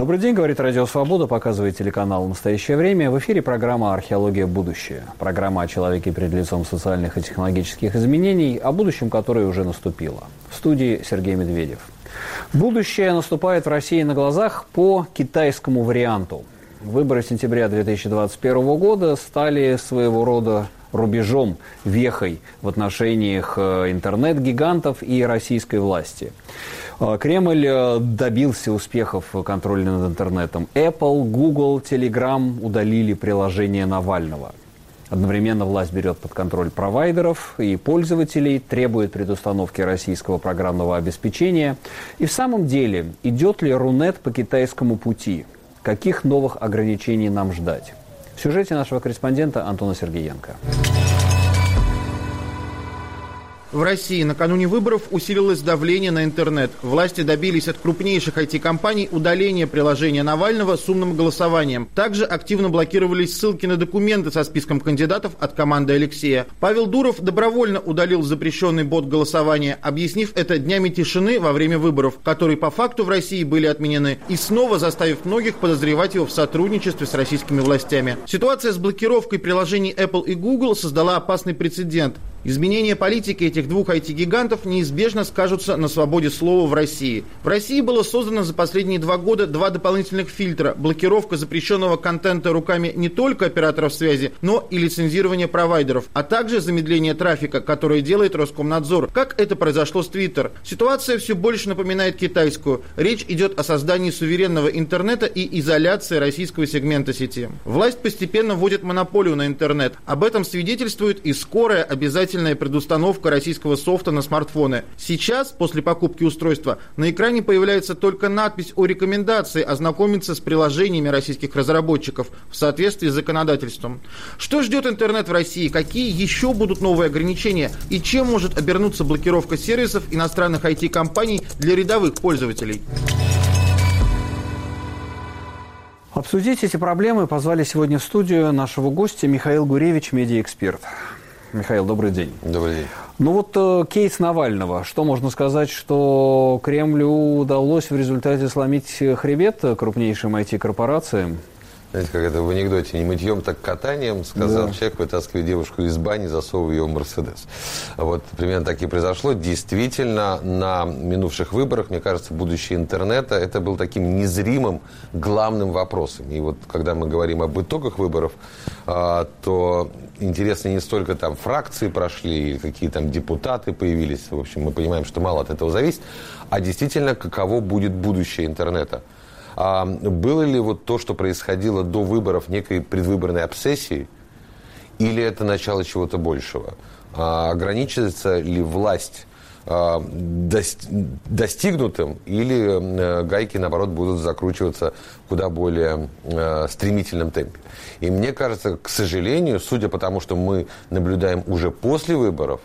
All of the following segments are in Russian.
Добрый день, говорит Радио Свобода, показывает телеканал «Настоящее время». В эфире программа «Археология. Будущее». Программа о человеке перед лицом социальных и технологических изменений, о будущем, которое уже наступило. В студии Сергей Медведев. Будущее наступает в России на глазах по китайскому варианту. Выборы сентября 2021 года стали своего рода рубежом, вехой в отношениях э, интернет-гигантов и российской власти. Э, Кремль э, добился успехов в контроле над интернетом. Apple, Google, Telegram удалили приложение Навального. Одновременно власть берет под контроль провайдеров и пользователей, требует предустановки российского программного обеспечения. И в самом деле, идет ли Рунет по китайскому пути? Каких новых ограничений нам ждать? В сюжете нашего корреспондента Антона Сергеенко. В России накануне выборов усилилось давление на интернет. Власти добились от крупнейших IT-компаний удаления приложения Навального с умным голосованием. Также активно блокировались ссылки на документы со списком кандидатов от команды Алексея. Павел Дуров добровольно удалил запрещенный бот голосования, объяснив это днями тишины во время выборов, которые по факту в России были отменены, и снова заставив многих подозревать его в сотрудничестве с российскими властями. Ситуация с блокировкой приложений Apple и Google создала опасный прецедент. Изменения политики этих двух IT-гигантов неизбежно скажутся на свободе слова в России. В России было создано за последние два года два дополнительных фильтра. Блокировка запрещенного контента руками не только операторов связи, но и лицензирование провайдеров, а также замедление трафика, которое делает Роскомнадзор, как это произошло с Twitter. Ситуация все больше напоминает китайскую. Речь идет о создании суверенного интернета и изоляции российского сегмента сети. Власть постепенно вводит монополию на интернет. Об этом свидетельствует и скорая обязательная обязательная предустановка российского софта на смартфоны. Сейчас, после покупки устройства, на экране появляется только надпись о рекомендации ознакомиться с приложениями российских разработчиков в соответствии с законодательством. Что ждет интернет в России? Какие еще будут новые ограничения? И чем может обернуться блокировка сервисов иностранных IT-компаний для рядовых пользователей? Обсудить эти проблемы позвали сегодня в студию нашего гостя Михаил Гуревич, медиаэксперт. Михаил, добрый день. Добрый день. Ну вот э, кейс Навального. Что можно сказать, что Кремлю удалось в результате сломить хребет крупнейшим IT-корпорациям? Знаете, как это в анекдоте, не мытьем, так катанием, сказал да. человек, вытаскивая девушку из бани, засовывая ее в Мерседес. Вот примерно так и произошло. Действительно, на минувших выборах, мне кажется, будущее интернета, это был таким незримым главным вопросом. И вот когда мы говорим об итогах выборов, а, то интересно не столько там фракции прошли, или какие там депутаты появились, в общем, мы понимаем, что мало от этого зависит, а действительно, каково будет будущее интернета. А было ли вот то, что происходило до выборов, некой предвыборной обсессией, или это начало чего-то большего? А ограничится ли власть а, достигнутым, или э, гайки, наоборот, будут закручиваться куда более э, стремительном темпе. И мне кажется, к сожалению, судя по тому, что мы наблюдаем уже после выборов,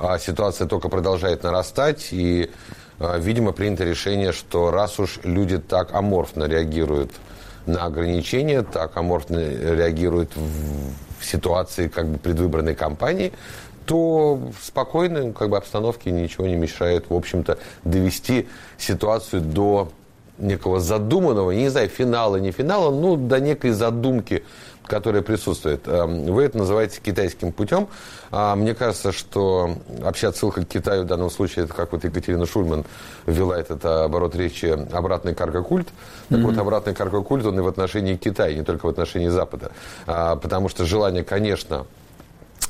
а ситуация только продолжает нарастать, и видимо, принято решение, что раз уж люди так аморфно реагируют на ограничения, так аморфно реагируют в ситуации как бы предвыборной кампании, то в спокойной как бы, обстановке ничего не мешает, в общем-то, довести ситуацию до некого задуманного, не знаю, финала, не финала, ну, до некой задумки которая присутствует. Эм, вы это называете китайским путем. А мне кажется, что вообще отсылка к Китаю в данном случае, это как вот Екатерина Шульман ввела этот оборот речи «обратный каргокульт». Так mm-hmm. вот, обратный каргокульт, он и в отношении Китая, не только в отношении Запада. А, потому что желание, конечно,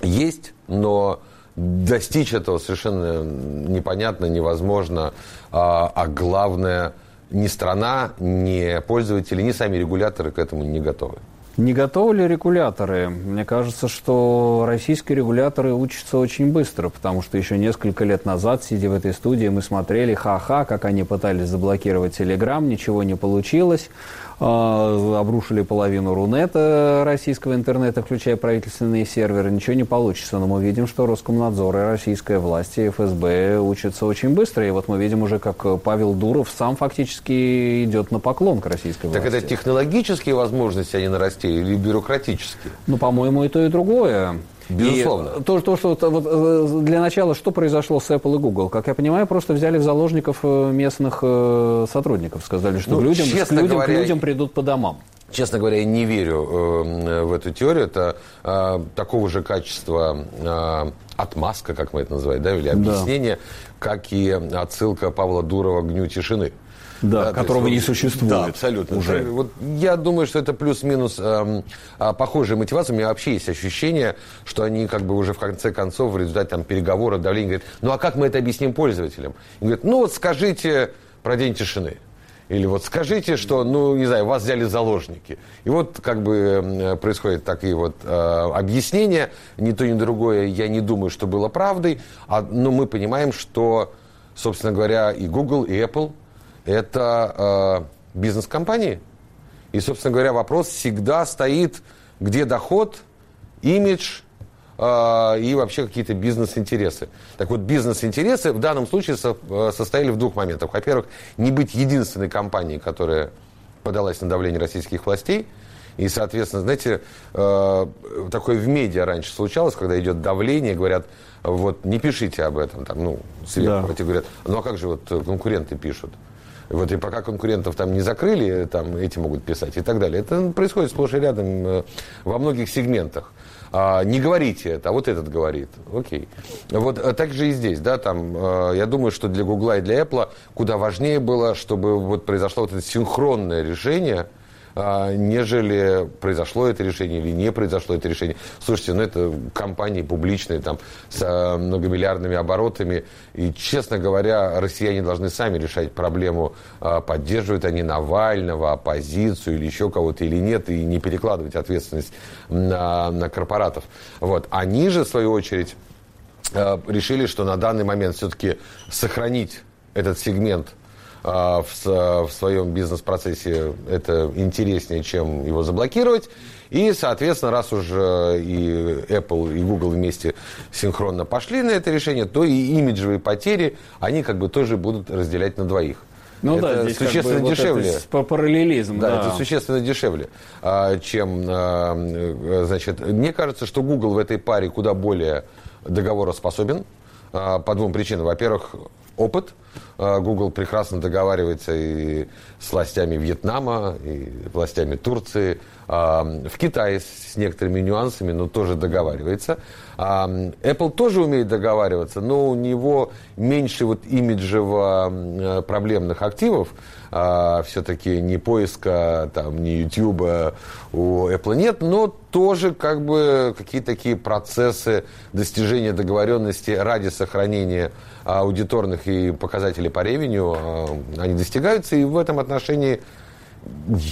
есть, но достичь этого совершенно непонятно, невозможно. А, а главное, ни страна, ни пользователи, ни сами регуляторы к этому не готовы. Не готовы ли регуляторы? Мне кажется, что российские регуляторы учатся очень быстро, потому что еще несколько лет назад, сидя в этой студии, мы смотрели ха-ха, как они пытались заблокировать Телеграм, ничего не получилось. А, обрушили половину Рунета российского интернета, включая правительственные серверы, ничего не получится. Но мы видим, что Роскомнадзор и российская власть и ФСБ учатся очень быстро. И вот мы видим уже, как Павел Дуров сам фактически идет на поклон к российской власти. Так это технологические возможности они нарастили или бюрократические? Ну, по-моему, и то, и другое. Безусловно. И то, то, что вот, э, для начала, что произошло с Apple и Google? Как я понимаю, просто взяли в заложников э, местных э, сотрудников. Сказали, что ну, к, людям, к, людям, говоря, к людям придут по домам. Честно говоря, я не верю э, в эту теорию. Это э, такого же качества э, отмазка, как мы это называем, да, или объяснение, да. как и отсылка Павла Дурова к «Гню тишины». Да, да которого есть, не существует. Да, абсолютно. Уже. Вот я думаю, что это плюс-минус э, э, похожая мотивация. У меня вообще есть ощущение, что они как бы уже в конце концов в результате там, переговоров, давления говорят, ну а как мы это объясним пользователям? И говорят, ну вот скажите про день тишины. Или вот скажите, что, ну, не знаю, вас взяли заложники. И вот как бы происходят такие вот э, объяснения. Ни то, ни другое я не думаю, что было правдой. А, но мы понимаем, что, собственно говоря, и Google, и Apple – это э, бизнес-компании. И, собственно говоря, вопрос всегда стоит, где доход, имидж – а, и вообще какие-то бизнес-интересы. Так вот, бизнес-интересы в данном случае со, э, состояли в двух моментах. Во-первых, не быть единственной компанией, которая подалась на давление российских властей. И, соответственно, знаете, э, такое в медиа раньше случалось, когда идет давление, говорят, вот не пишите об этом, там, ну, сверху. Да. Эти говорят, ну а как же вот конкуренты пишут? Вот и пока конкурентов там не закрыли, там эти могут писать и так далее. Это происходит сплошь и рядом э, во многих сегментах а, не говорите это, а вот этот говорит. Окей. Вот а так же и здесь, да, там, а, я думаю, что для Гугла и для Apple куда важнее было, чтобы вот произошло вот это синхронное решение – нежели произошло это решение или не произошло это решение. Слушайте, ну это компании публичные, там, с а, многомиллиардными оборотами, и, честно говоря, россияне должны сами решать проблему, а, поддерживают они Навального, оппозицию или еще кого-то или нет, и не перекладывать ответственность на, на корпоратов. Вот. Они же, в свою очередь, решили, что на данный момент все-таки сохранить этот сегмент – а, в, в своем бизнес-процессе это интереснее, чем его заблокировать. И, соответственно, раз уже и Apple, и Google вместе синхронно пошли на это решение, то и имиджевые потери, они как бы тоже будут разделять на двоих. Ну это да, здесь существенно как бы дешевле. Вот по параллелизм, да, да. Это существенно дешевле, а, чем, а, значит, мне кажется, что Google в этой паре куда более договороспособен по двум причинам. Во-первых, опыт. А, Google прекрасно договаривается и с властями Вьетнама, и властями Турции, а, в Китае с некоторыми нюансами, но тоже договаривается. А, Apple тоже умеет договариваться, но у него меньше вот имиджево проблемных активов, все-таки ни поиска, там, ни YouTube у Apple нет, но тоже как бы какие-то такие процессы достижения договоренности ради сохранения аудиторных и показателей по ревеню, а, они достигаются, и в этом отношении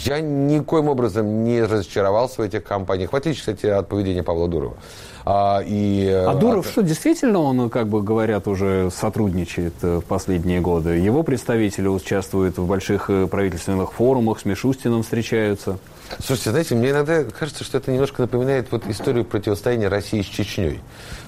я никоим образом не разочаровался в этих компаниях, в отличие, кстати, от поведения Павла Дурова. А, и, а Дуров от... что, действительно он, как бы говорят, уже сотрудничает э, в последние годы? Его представители участвуют в больших э, правительственных форумах, с Мишустином встречаются? Слушайте, знаете, мне иногда кажется, что это немножко напоминает вот историю противостояния России с Чечней.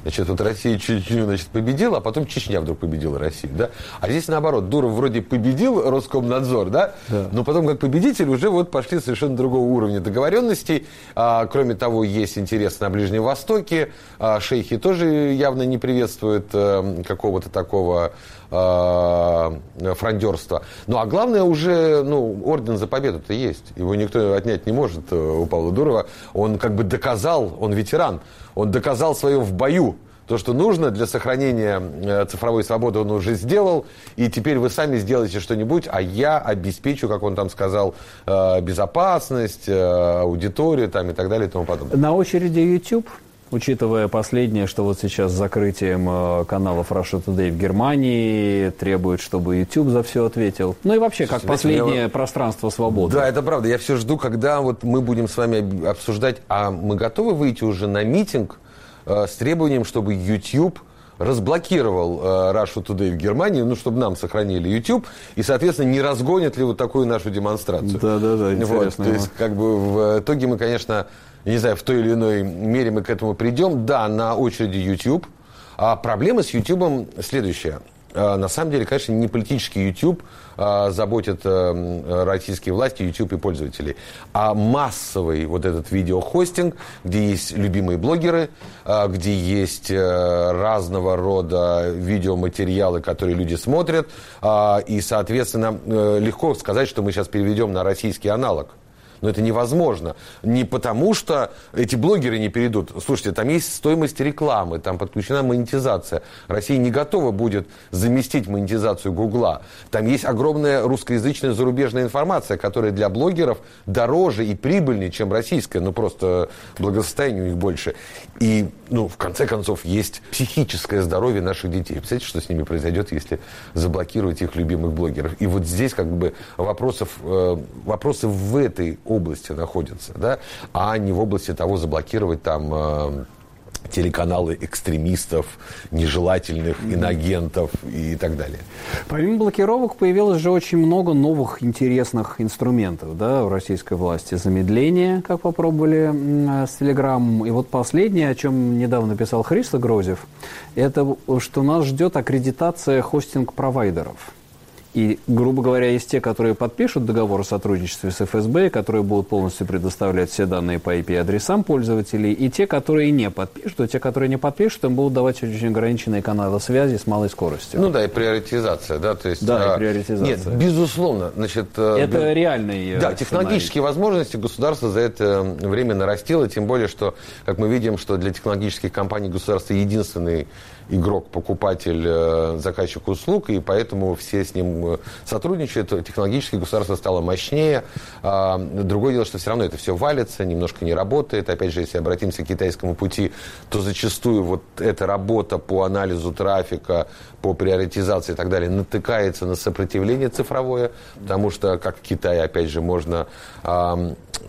Значит, вот Россия Чечню, значит, победила, а потом Чечня вдруг победила Россию, да? А здесь наоборот, Дуров вроде победил Роскомнадзор, да? да. Но потом как победитель уже вот пошли совершенно другого уровня договоренностей. А, кроме того, есть интерес на Ближнем Востоке. А, шейхи тоже явно не приветствуют а, какого-то такого а, фрондерства. Ну, а главное уже, ну, орден за победу-то есть. Его никто отнять не может э, у Павла Дурова. Он как бы доказал, он ветеран. Он доказал свое в бою. То, что нужно для сохранения э, цифровой свободы, он уже сделал. И теперь вы сами сделаете что-нибудь, а я обеспечу, как он там сказал, э, безопасность, э, аудиторию там, и так далее и тому подобное. На очереди YouTube учитывая последнее, что вот сейчас с закрытием каналов Russia Today в Германии требует, чтобы YouTube за все ответил. Ну и вообще, как Слушайте, последнее пространство свободы. Да, это правда. Я все жду, когда вот мы будем с вами обсуждать, а мы готовы выйти уже на митинг э, с требованием, чтобы YouTube разблокировал э, Russia Today в Германии, ну, чтобы нам сохранили YouTube, и, соответственно, не разгонят ли вот такую нашу демонстрацию. Да-да-да, интересно. Вот, то есть, как бы, в итоге мы, конечно, не знаю, в той или иной мере мы к этому придем. Да, на очереди YouTube. А проблема с YouTube следующая. а, на самом деле, конечно, не политический YouTube а, заботит а, российские власти, YouTube и пользователей, а массовый вот этот видеохостинг, где есть любимые блогеры, где есть а, разного рода видеоматериалы, которые люди смотрят, и, соответственно, а, легко сказать, что мы сейчас переведем на российский аналог. Но это невозможно. Не потому, что эти блогеры не перейдут. Слушайте, там есть стоимость рекламы, там подключена монетизация. Россия не готова будет заместить монетизацию Гугла. Там есть огромная русскоязычная зарубежная информация, которая для блогеров дороже и прибыльнее, чем российская. Ну, просто благосостояние у них больше. И, ну, в конце концов, есть психическое здоровье наших детей. Представляете, что с ними произойдет, если заблокировать их любимых блогеров? И вот здесь как бы вопросов, э, вопросы в этой области находятся, да, а не в области того заблокировать там э, телеканалы экстремистов, нежелательных инагентов и так далее. Помимо блокировок появилось же очень много новых интересных инструментов да, в российской власти. Замедление, как попробовали с Телеграмом. И вот последнее, о чем недавно писал Христо Грозев, это что нас ждет аккредитация хостинг-провайдеров. И, грубо говоря, есть те, которые подпишут договор о сотрудничестве с ФСБ, которые будут полностью предоставлять все данные по IP-адресам пользователей, и те, которые не подпишут, а те, которые не подпишут, им будут давать очень ограниченные каналы связи с малой скоростью. Ну да, и приоритизация, да, то есть... Да, а, и приоритизация. Нет, безусловно, значит... Э, это без... реальный Да, технологические возможности государство за это время нарастило, тем более, что, как мы видим, что для технологических компаний государство единственный игрок, покупатель, э, заказчик услуг, и поэтому все с ним э, сотрудничают. Технологически государство стало мощнее. А, другое дело, что все равно это все валится, немножко не работает. Опять же, если обратимся к китайскому пути, то зачастую вот эта работа по анализу трафика, по приоритизации и так далее натыкается на сопротивление цифровое, потому что, как в Китае, опять же, можно,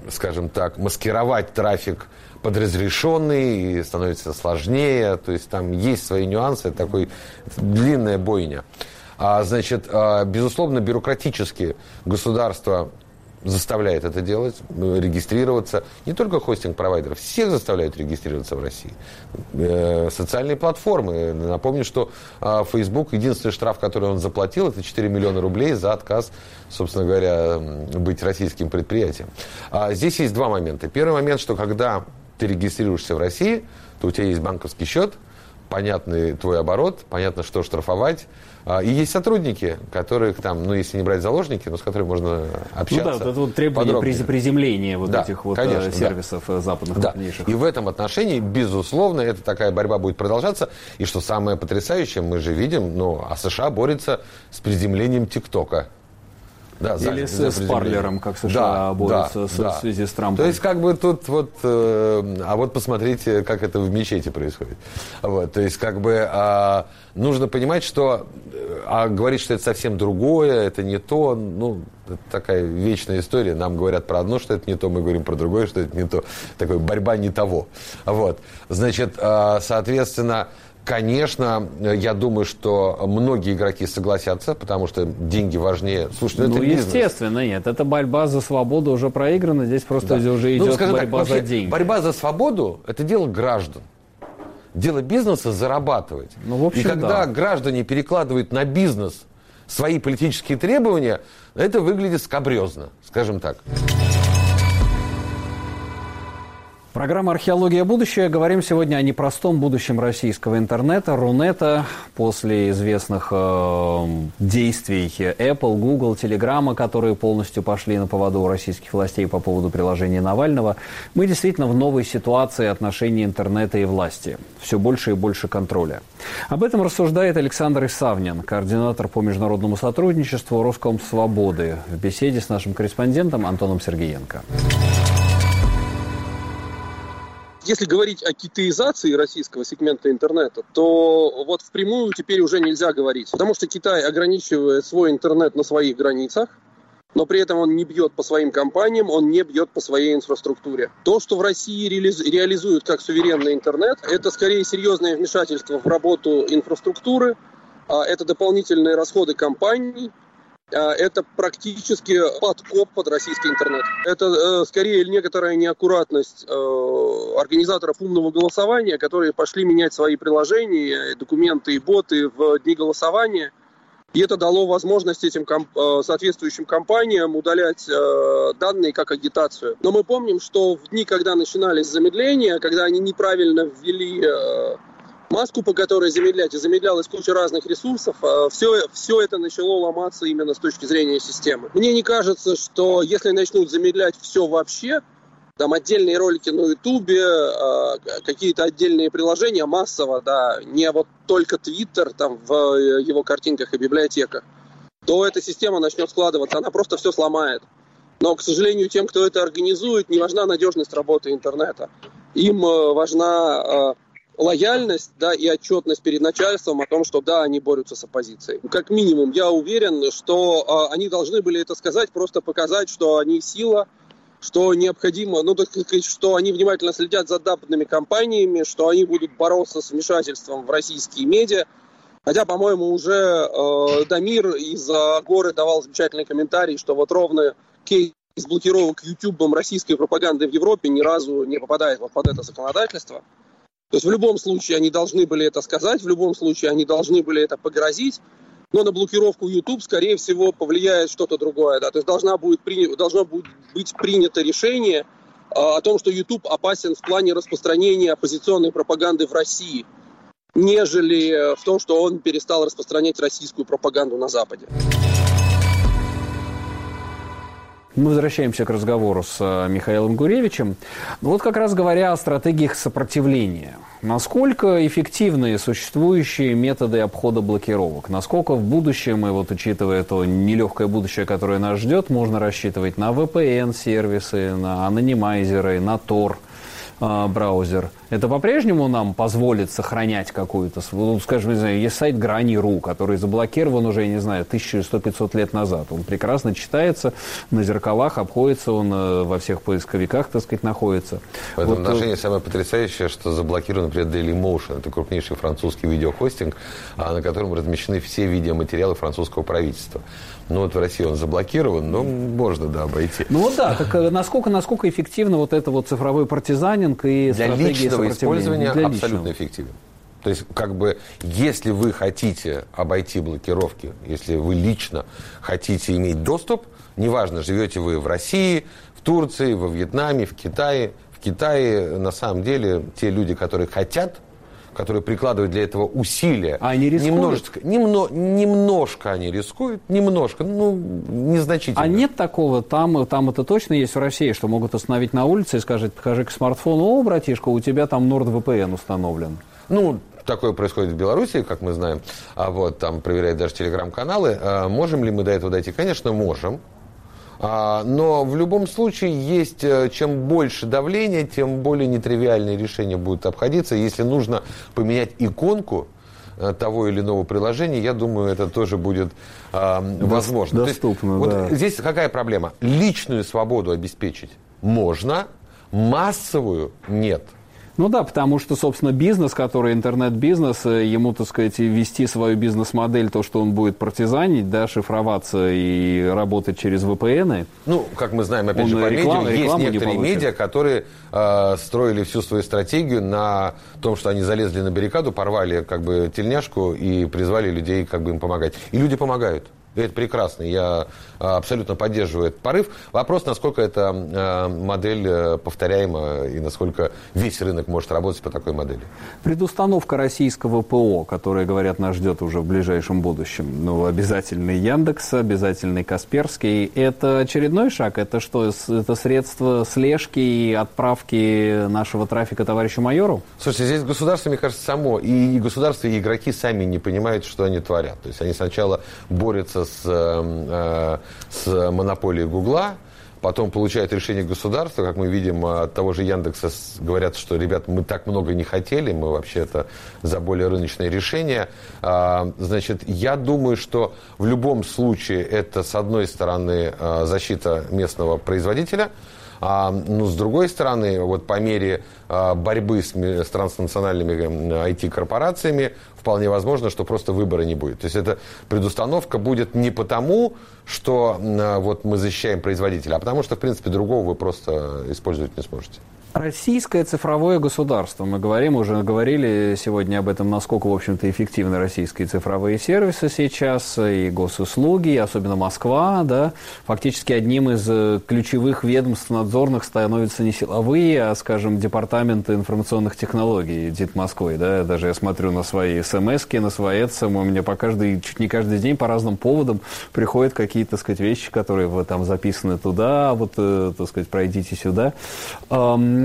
скажем так, маскировать трафик под разрешенный, и становится сложнее. То есть там есть свои нюансы, такой длинная бойня. А, значит, а, безусловно, бюрократически государство заставляет это делать, э, регистрироваться. Не только хостинг-провайдеров, всех заставляют регистрироваться в России. Э, социальные платформы. Напомню, что э, Facebook, единственный штраф, который он заплатил, это 4 миллиона рублей за отказ, собственно говоря, быть российским предприятием. А здесь есть два момента. Первый момент, что когда ты регистрируешься в России, то у тебя есть банковский счет, понятный твой оборот, понятно, что штрафовать. А, и есть сотрудники, которых там, ну, если не брать заложники, но с которыми можно общаться. Ну да, это вот требование при приземления вот да, этих вот э, конечно, сервисов да. Э, западных да. крупнейших. И в этом отношении, безусловно, эта такая борьба будет продолжаться. И что самое потрясающее, мы же видим, ну, а США борется с приземлением ТикТока. Да, Или с, с Парлером, как США да, борются да, с, да. в связи с Трампом. То есть, как бы тут вот... Э, а вот посмотрите, как это в мечети происходит. Вот, то есть, как бы э, нужно понимать, что... А говорить, что это совсем другое, это не то, ну, это такая вечная история. Нам говорят про одно, что это не то, мы говорим про другое, что это не то. Такая борьба не того. Вот. Значит, э, соответственно, Конечно, я думаю, что многие игроки согласятся, потому что деньги важнее. Слушай, ну, ну это бизнес. естественно, нет. Это борьба за свободу уже проиграна. Здесь просто да. уже идет ну, борьба так, вообще, за деньги. Борьба за свободу – это дело граждан. Дело бизнеса – зарабатывать. Ну, в общем, И когда да. граждане перекладывают на бизнес свои политические требования, это выглядит скабрезно, скажем так. Программа «Археология. Будущее». Говорим сегодня о непростом будущем российского интернета, Рунета. После известных э, действий Apple, Google, Telegram, которые полностью пошли на поводу у российских властей по поводу приложения Навального, мы действительно в новой ситуации отношений интернета и власти. Все больше и больше контроля. Об этом рассуждает Александр Исавнин, координатор по международному сотрудничеству Роском Свободы, в беседе с нашим корреспондентом Антоном Сергеенко. Если говорить о китаизации российского сегмента интернета, то вот впрямую теперь уже нельзя говорить. Потому что Китай ограничивает свой интернет на своих границах, но при этом он не бьет по своим компаниям, он не бьет по своей инфраструктуре. То, что в России реализуют как суверенный интернет, это скорее серьезное вмешательство в работу инфраструктуры, а это дополнительные расходы компаний, это практически подкоп под российский интернет. Это скорее некоторая неаккуратность организаторов умного голосования, которые пошли менять свои приложения, документы и боты в дни голосования – и это дало возможность этим комп- э, соответствующим компаниям удалять э, данные как агитацию. Но мы помним, что в дни, когда начинались замедления, когда они неправильно ввели э, маску, по которой замедлять, и замедлялась куча разных ресурсов, все, все это начало ломаться именно с точки зрения системы. Мне не кажется, что если начнут замедлять все вообще, там отдельные ролики на Ютубе, а, какие-то отдельные приложения массово, да, не вот только Твиттер там в э, его картинках и библиотеках, то эта система начнет складываться, она просто все сломает. Но, к сожалению, тем, кто это организует, не важна надежность работы интернета. Им э, важна э, лояльность да, и отчетность перед начальством о том, что да, они борются с оппозицией. Как минимум, я уверен, что они должны были это сказать, просто показать, что они сила, что необходимо, ну, так сказать, что они внимательно следят за западными компаниями, что они будут бороться с вмешательством в российские медиа. Хотя, по-моему, уже э, Дамир из Горы давал замечательный комментарий, что вот ровно кейс блокировок YouTube российской пропаганды в Европе ни разу не попадает вот под это законодательство. То есть в любом случае они должны были это сказать, в любом случае они должны были это погрозить но на блокировку YouTube, скорее всего, повлияет что-то другое. Да? То есть должна будет при... должно будет быть принято решение а, о том, что YouTube опасен в плане распространения оппозиционной пропаганды в России, нежели в том, что он перестал распространять российскую пропаганду на Западе. Мы возвращаемся к разговору с э, Михаилом Гуревичем. Ну, вот как раз говоря о стратегиях сопротивления. Насколько эффективны существующие методы обхода блокировок? Насколько в будущем, и вот учитывая то нелегкое будущее, которое нас ждет, можно рассчитывать на VPN-сервисы, на анонимайзеры, на Tor – э, браузер, это по-прежнему нам позволит сохранять какую-то, ну, скажем, не знаю, есть сайт Грани.ру, который заблокирован уже, я не знаю, 1100-500 лет назад. Он прекрасно читается, на зеркалах обходится, он э, во всех поисковиках, так сказать, находится. В этом вот, э, отношении самое потрясающее, что заблокирован, например, Dailymotion. Это крупнейший французский видеохостинг, а, на котором размещены все видеоматериалы французского правительства. Ну вот в России он заблокирован, но можно, да, обойти. Ну вот да, так э, насколько, насколько эффективно вот это вот цифровой партизанинг и Для личного использования Для абсолютно эффективен. То есть, как бы, если вы хотите обойти блокировки, если вы лично хотите иметь доступ, неважно, живете вы в России, в Турции, во Вьетнаме, в Китае, в Китае на самом деле те люди, которые хотят которые прикладывают для этого усилия. А они рискуют? Немножечко, немно, немножко они рискуют, немножко, ну, незначительно. А нет такого, там, там это точно есть в России, что могут остановить на улице и сказать, покажи к смартфону, о, братишка, у тебя там NordVPN установлен. Ну, такое происходит в Беларуси, как мы знаем, а вот там проверяют даже телеграм-каналы. А можем ли мы до этого дойти? Конечно, можем. А, но в любом случае есть, э, чем больше давления, тем более нетривиальные решения будут обходиться. Если нужно поменять иконку, э, того или иного приложения, я думаю, это тоже будет э, возможно. Доступно, есть, да. Вот здесь какая проблема? Личную свободу обеспечить можно, массовую нет. Ну да, потому что, собственно, бизнес, который интернет-бизнес, э, ему, так сказать, вести свою бизнес-модель, то, что он будет партизанить, да, шифроваться и работать через VPN. Ну, как мы знаем, опять же, по реклам, медиа, есть некоторые не медиа, которые э, строили всю свою стратегию на том, что они залезли на баррикаду, порвали как бы тельняшку и призвали людей как бы им помогать. И люди помогают. Это прекрасно. Я а, абсолютно поддерживаю этот порыв. Вопрос, насколько эта а, модель э, повторяема и насколько весь рынок может работать по такой модели. Предустановка российского ПО, которая, говорят, нас ждет уже в ближайшем будущем. Ну, обязательный Яндекс, обязательный Касперский. Это очередной шаг? Это что, это средство слежки и отправки нашего трафика товарищу майору? Слушайте, здесь государство, мне кажется, само, и государство, и игроки сами не понимают, что они творят. То есть они сначала борются с, э, с монополией Гугла, потом получают решение государства, как мы видим от того же Яндекса, говорят, что, ребят, мы так много не хотели, мы вообще-то за более рыночное решение. А, значит, я думаю, что в любом случае это, с одной стороны, а, защита местного производителя, А, ну, с другой стороны, вот по мере а, борьбы с, с транснациональными IT-корпорациями вполне возможно, что просто выбора не будет. То есть эта предустановка будет не потому, что а, вот мы защищаем производителя, а потому что, в принципе, другого вы просто использовать не сможете. Российское цифровое государство. Мы говорим, уже говорили сегодня об этом, насколько, в общем-то, эффективны российские цифровые сервисы сейчас, и госуслуги, и особенно Москва, да. Фактически одним из э, ключевых ведомств надзорных становятся не силовые, а, скажем, департаменты информационных технологий ДИТ Москвы, да. Даже я смотрю на свои смс на свои ЭЦМ, у меня по каждый, чуть не каждый день по разным поводам приходят какие-то, так сказать, вещи, которые вот там записаны туда, вот, э, так сказать, пройдите сюда.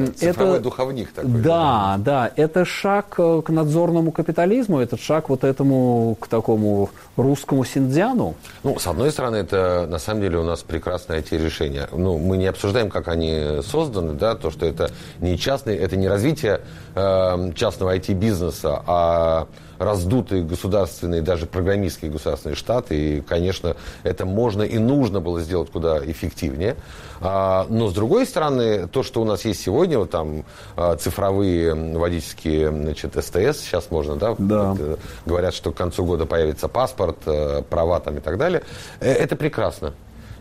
Цифровой это, духовник такой. Да, да, да, это шаг э, к надзорному капитализму, этот шаг вот этому, к такому русскому синдзяну. Ну, с одной стороны, это на самом деле у нас прекрасное эти решения. Ну, мы не обсуждаем, как они созданы, да, то, что это не частный, это не развитие э, частного IT-бизнеса, а раздутые государственные, даже программистские государственные штаты. И, конечно, это можно и нужно было сделать куда эффективнее. А, но, с другой стороны, то, что у нас есть сегодня, вот там а, цифровые водительские значит, СТС, сейчас можно, да, да. Э, говорят, что к концу года появится паспорт, э, права там и так далее. Э, это прекрасно.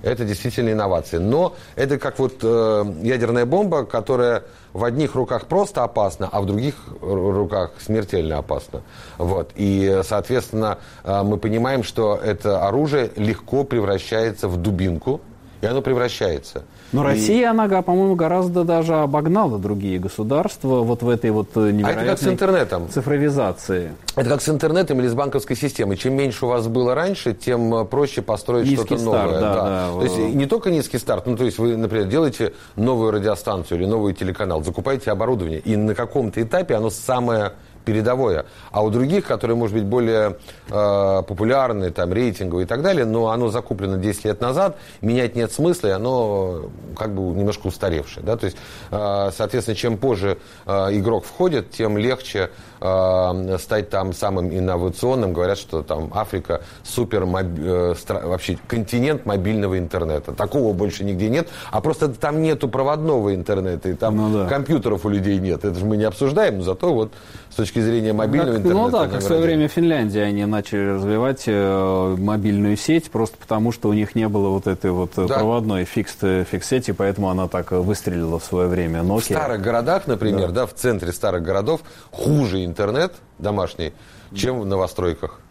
Это действительно инновация. Но это как вот э, ядерная бомба, которая в одних руках просто опасна, а в других руках смертельно опасна. Вот. И, соответственно, э, мы понимаем, что это оружие легко превращается в дубинку, и оно превращается. Но и... Россия, она, по-моему, гораздо даже обогнала другие государства вот в этой вот невероятной а это как с интернетом. цифровизации. Это как с интернетом или с банковской системой. Чем меньше у вас было раньше, тем э, проще построить что-то новое. Да, да. Да. То есть не только низкий старт, ну то есть вы, например, делаете новую радиостанцию или новый телеканал, закупаете оборудование, и на каком-то этапе оно самое передовое. А у других, которые, может быть, более э, популярны, там, рейтинговые и так далее, но оно закуплено 10 лет назад, менять нет смысла, и оно как бы немножко устаревшее. Да? То есть, э, соответственно, чем позже э, игрок входит, тем легче э, стать там самым инновационным. Говорят, что там Африка супер моби- э, стра- вообще континент мобильного интернета. Такого больше нигде нет. А просто там нету проводного интернета, и там ну, да. компьютеров у людей нет. Это же мы не обсуждаем, но зато вот точки зрения мобильного как, интернета. Ну да, как в свое время в Финляндии они начали развивать э, мобильную сеть, просто потому что у них не было вот этой вот да. проводной фикс, фикс сети, поэтому она так выстрелила в свое время. Nokia. В старых городах, например, да. да, в центре старых городов хуже интернет домашний, чем в новостройках.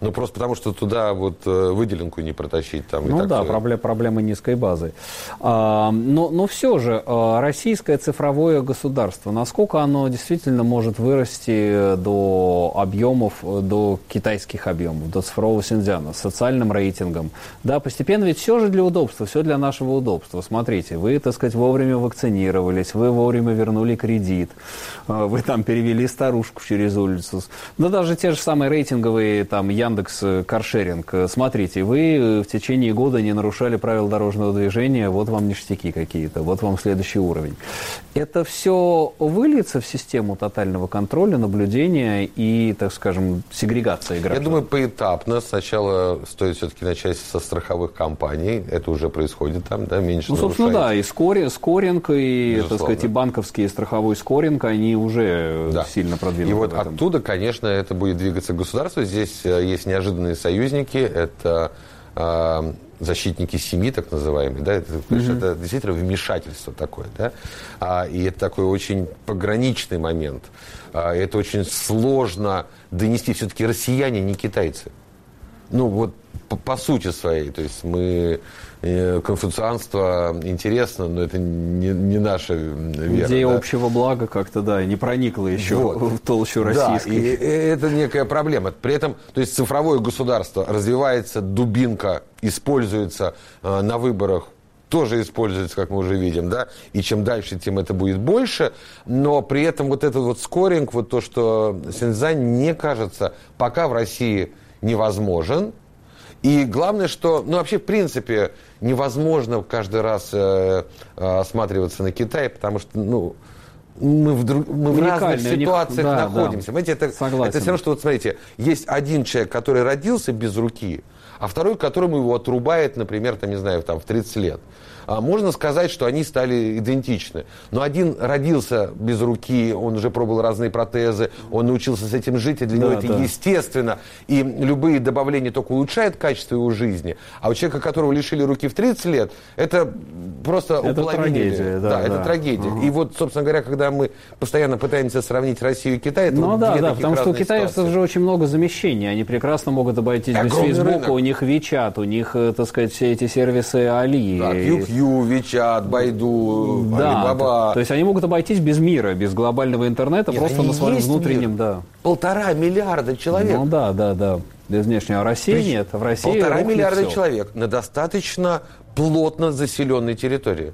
Ну, просто потому, что туда вот э, выделенку не протащить. Там, ну да, проблем, проблемы низкой базы. А, но, но все же, а, российское цифровое государство, насколько оно действительно может вырасти до объемов, до китайских объемов, до цифрового Синьцзяна, с социальным рейтингом? Да, постепенно ведь все же для удобства, все для нашего удобства. Смотрите, вы, так сказать, вовремя вакцинировались, вы вовремя вернули кредит, вы там перевели старушку через улицу. Да даже те же самые рейтинговые там я Яндекс э, Каршеринг. Э, смотрите, вы э, в течение года не нарушали правила дорожного движения, вот вам ништяки какие-то, вот вам следующий уровень. Это все выльется в систему тотального контроля, наблюдения и, так скажем, сегрегации граждан? Я думаю, поэтапно. Сначала стоит все-таки начать со страховых компаний. Это уже происходит там, да, меньше Ну, собственно, нарушает. да, и скори, скоринг, и, Безусловно. так сказать, и банковский, и страховой скоринг, они уже да. сильно продвинуты. И вот оттуда, конечно, это будет двигаться государство. Здесь есть есть неожиданные союзники, это э, защитники семьи, так называемые, да, это, mm-hmm. это действительно вмешательство такое, да, а, и это такой очень пограничный момент. А, это очень сложно донести. Все-таки россияне не китайцы. Ну, вот по, по сути своей, то есть мы конфуцианство интересно, но это не, не наша вера. Идея да? общего блага как-то, да, не проникла еще вот. в толщу российской. Да, и это некая проблема. При этом, то есть цифровое государство развивается, дубинка используется э, на выборах тоже используется, как мы уже видим, да, и чем дальше, тем это будет больше, но при этом вот этот вот скоринг, вот то, что Синьцзань, мне кажется, пока в России невозможен, и главное, что, ну, вообще, в принципе, невозможно каждый раз э, э, осматриваться на Китай, потому что, ну, мы в, друг, мы в разных ситуациях да, находимся. Да. Понимаете, это, Согласен. это все равно, что, вот смотрите, есть один человек, который родился без руки, а второй, которому его отрубает, например, там, не знаю, там, в 30 лет. А можно сказать, что они стали идентичны. Но один родился без руки, он уже пробовал разные протезы, он научился с этим жить, и для да, него это да. естественно. И любые добавления только улучшают качество его жизни. А у человека, которого лишили руки в 30 лет, это просто это трагедия. Да, да, да, это трагедия. Угу. И вот, собственно говоря, когда мы постоянно пытаемся сравнить Россию и Китай, это ну, вот да, да, потому что у китайцев же очень много замещений. Они прекрасно могут обойтись без Фейсбука, у них Вичат, у них, э, так сказать, все эти сервисы Али. Да, Ю, Вичат, Байду, да, Алибаба. То есть они могут обойтись без мира, без глобального интернета, Нет, просто на своем внутреннем, мир. да. Полтора миллиарда человек. Ну да, да, да. Без внешнего. А России Прич... нет. В России Полтора миллиарда все. человек на достаточно плотно заселенной территории.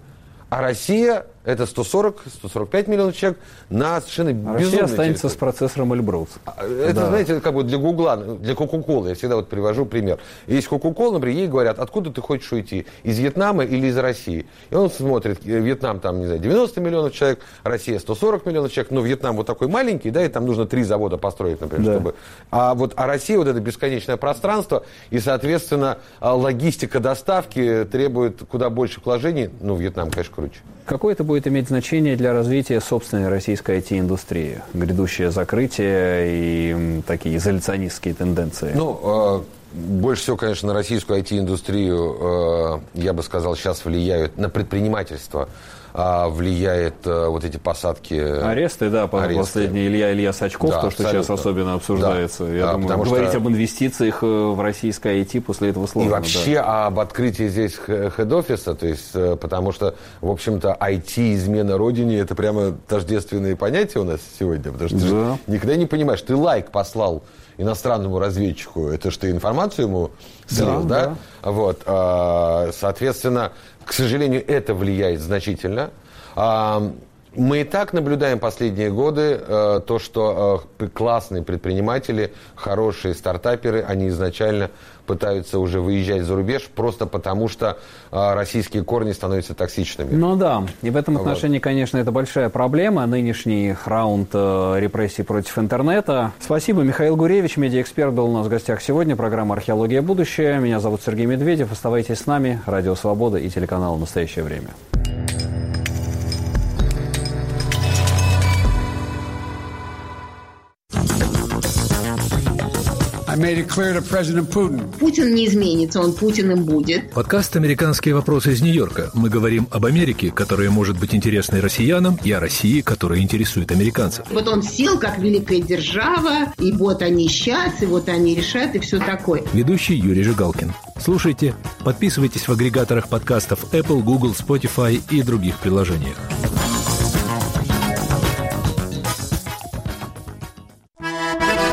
А Россия это 140-145 миллионов человек на совершенно безумной Россия останется территории. с процессором Эльбрус. А, это, да. знаете, как бы для Гугла, для Кока-Колы, я всегда вот привожу пример. Есть Кока-Кола, например, ей говорят, откуда ты хочешь уйти, из Вьетнама или из России? И он смотрит, э, Вьетнам там, не знаю, 90 миллионов человек, Россия 140 миллионов человек, но Вьетнам вот такой маленький, да, и там нужно три завода построить, например, да. чтобы... А вот а Россия вот это бесконечное пространство, и, соответственно, а, логистика доставки требует куда больше вложений. Ну, Вьетнам, конечно, круче. Какое это будет иметь значение для развития собственной российской IT-индустрии? Грядущее закрытие и такие изоляционистские тенденции. Ну, э, больше всего, конечно, на российскую IT-индустрию, э, я бы сказал, сейчас влияют на предпринимательство а, влияет а, вот эти посадки. Аресты, да, аресты. последний Илья Илья Сачков, да, то, что абсолютно. сейчас особенно обсуждается. Да. Я да, думаю, говорить что... об инвестициях э, в российское IT после этого сложно. И вообще да. об открытии здесь хед-офиса, то есть, э, потому что, в общем-то, IT, измена родине, это прямо тождественные понятия у нас сегодня, потому что да. ты никогда не понимаешь, ты лайк послал иностранному разведчику, это что, информацию ему слил, да? да? да. Вот, а, соответственно, к сожалению, это влияет значительно. Мы и так наблюдаем последние годы э, то, что э, классные предприниматели, хорошие стартаперы, они изначально пытаются уже выезжать за рубеж просто потому, что э, российские корни становятся токсичными. Ну да, и в этом отношении, вот. конечно, это большая проблема, нынешний раунд э, репрессий против интернета. Спасибо, Михаил Гуревич, медиаэксперт, был у нас в гостях сегодня, программа «Археология. Будущее». Меня зовут Сергей Медведев, оставайтесь с нами, Радио Свобода и телеканал «Настоящее время». Путин не изменится, он Путиным будет. Подкаст «Американские вопросы» из Нью-Йорка. Мы говорим об Америке, которая может быть интересной россиянам, и о России, которая интересует американцев. Вот он сел как великая держава, и вот они сейчас, и вот они решат, и все такое. Ведущий Юрий Жигалкин. Слушайте, подписывайтесь в агрегаторах подкастов Apple, Google, Spotify и других приложениях.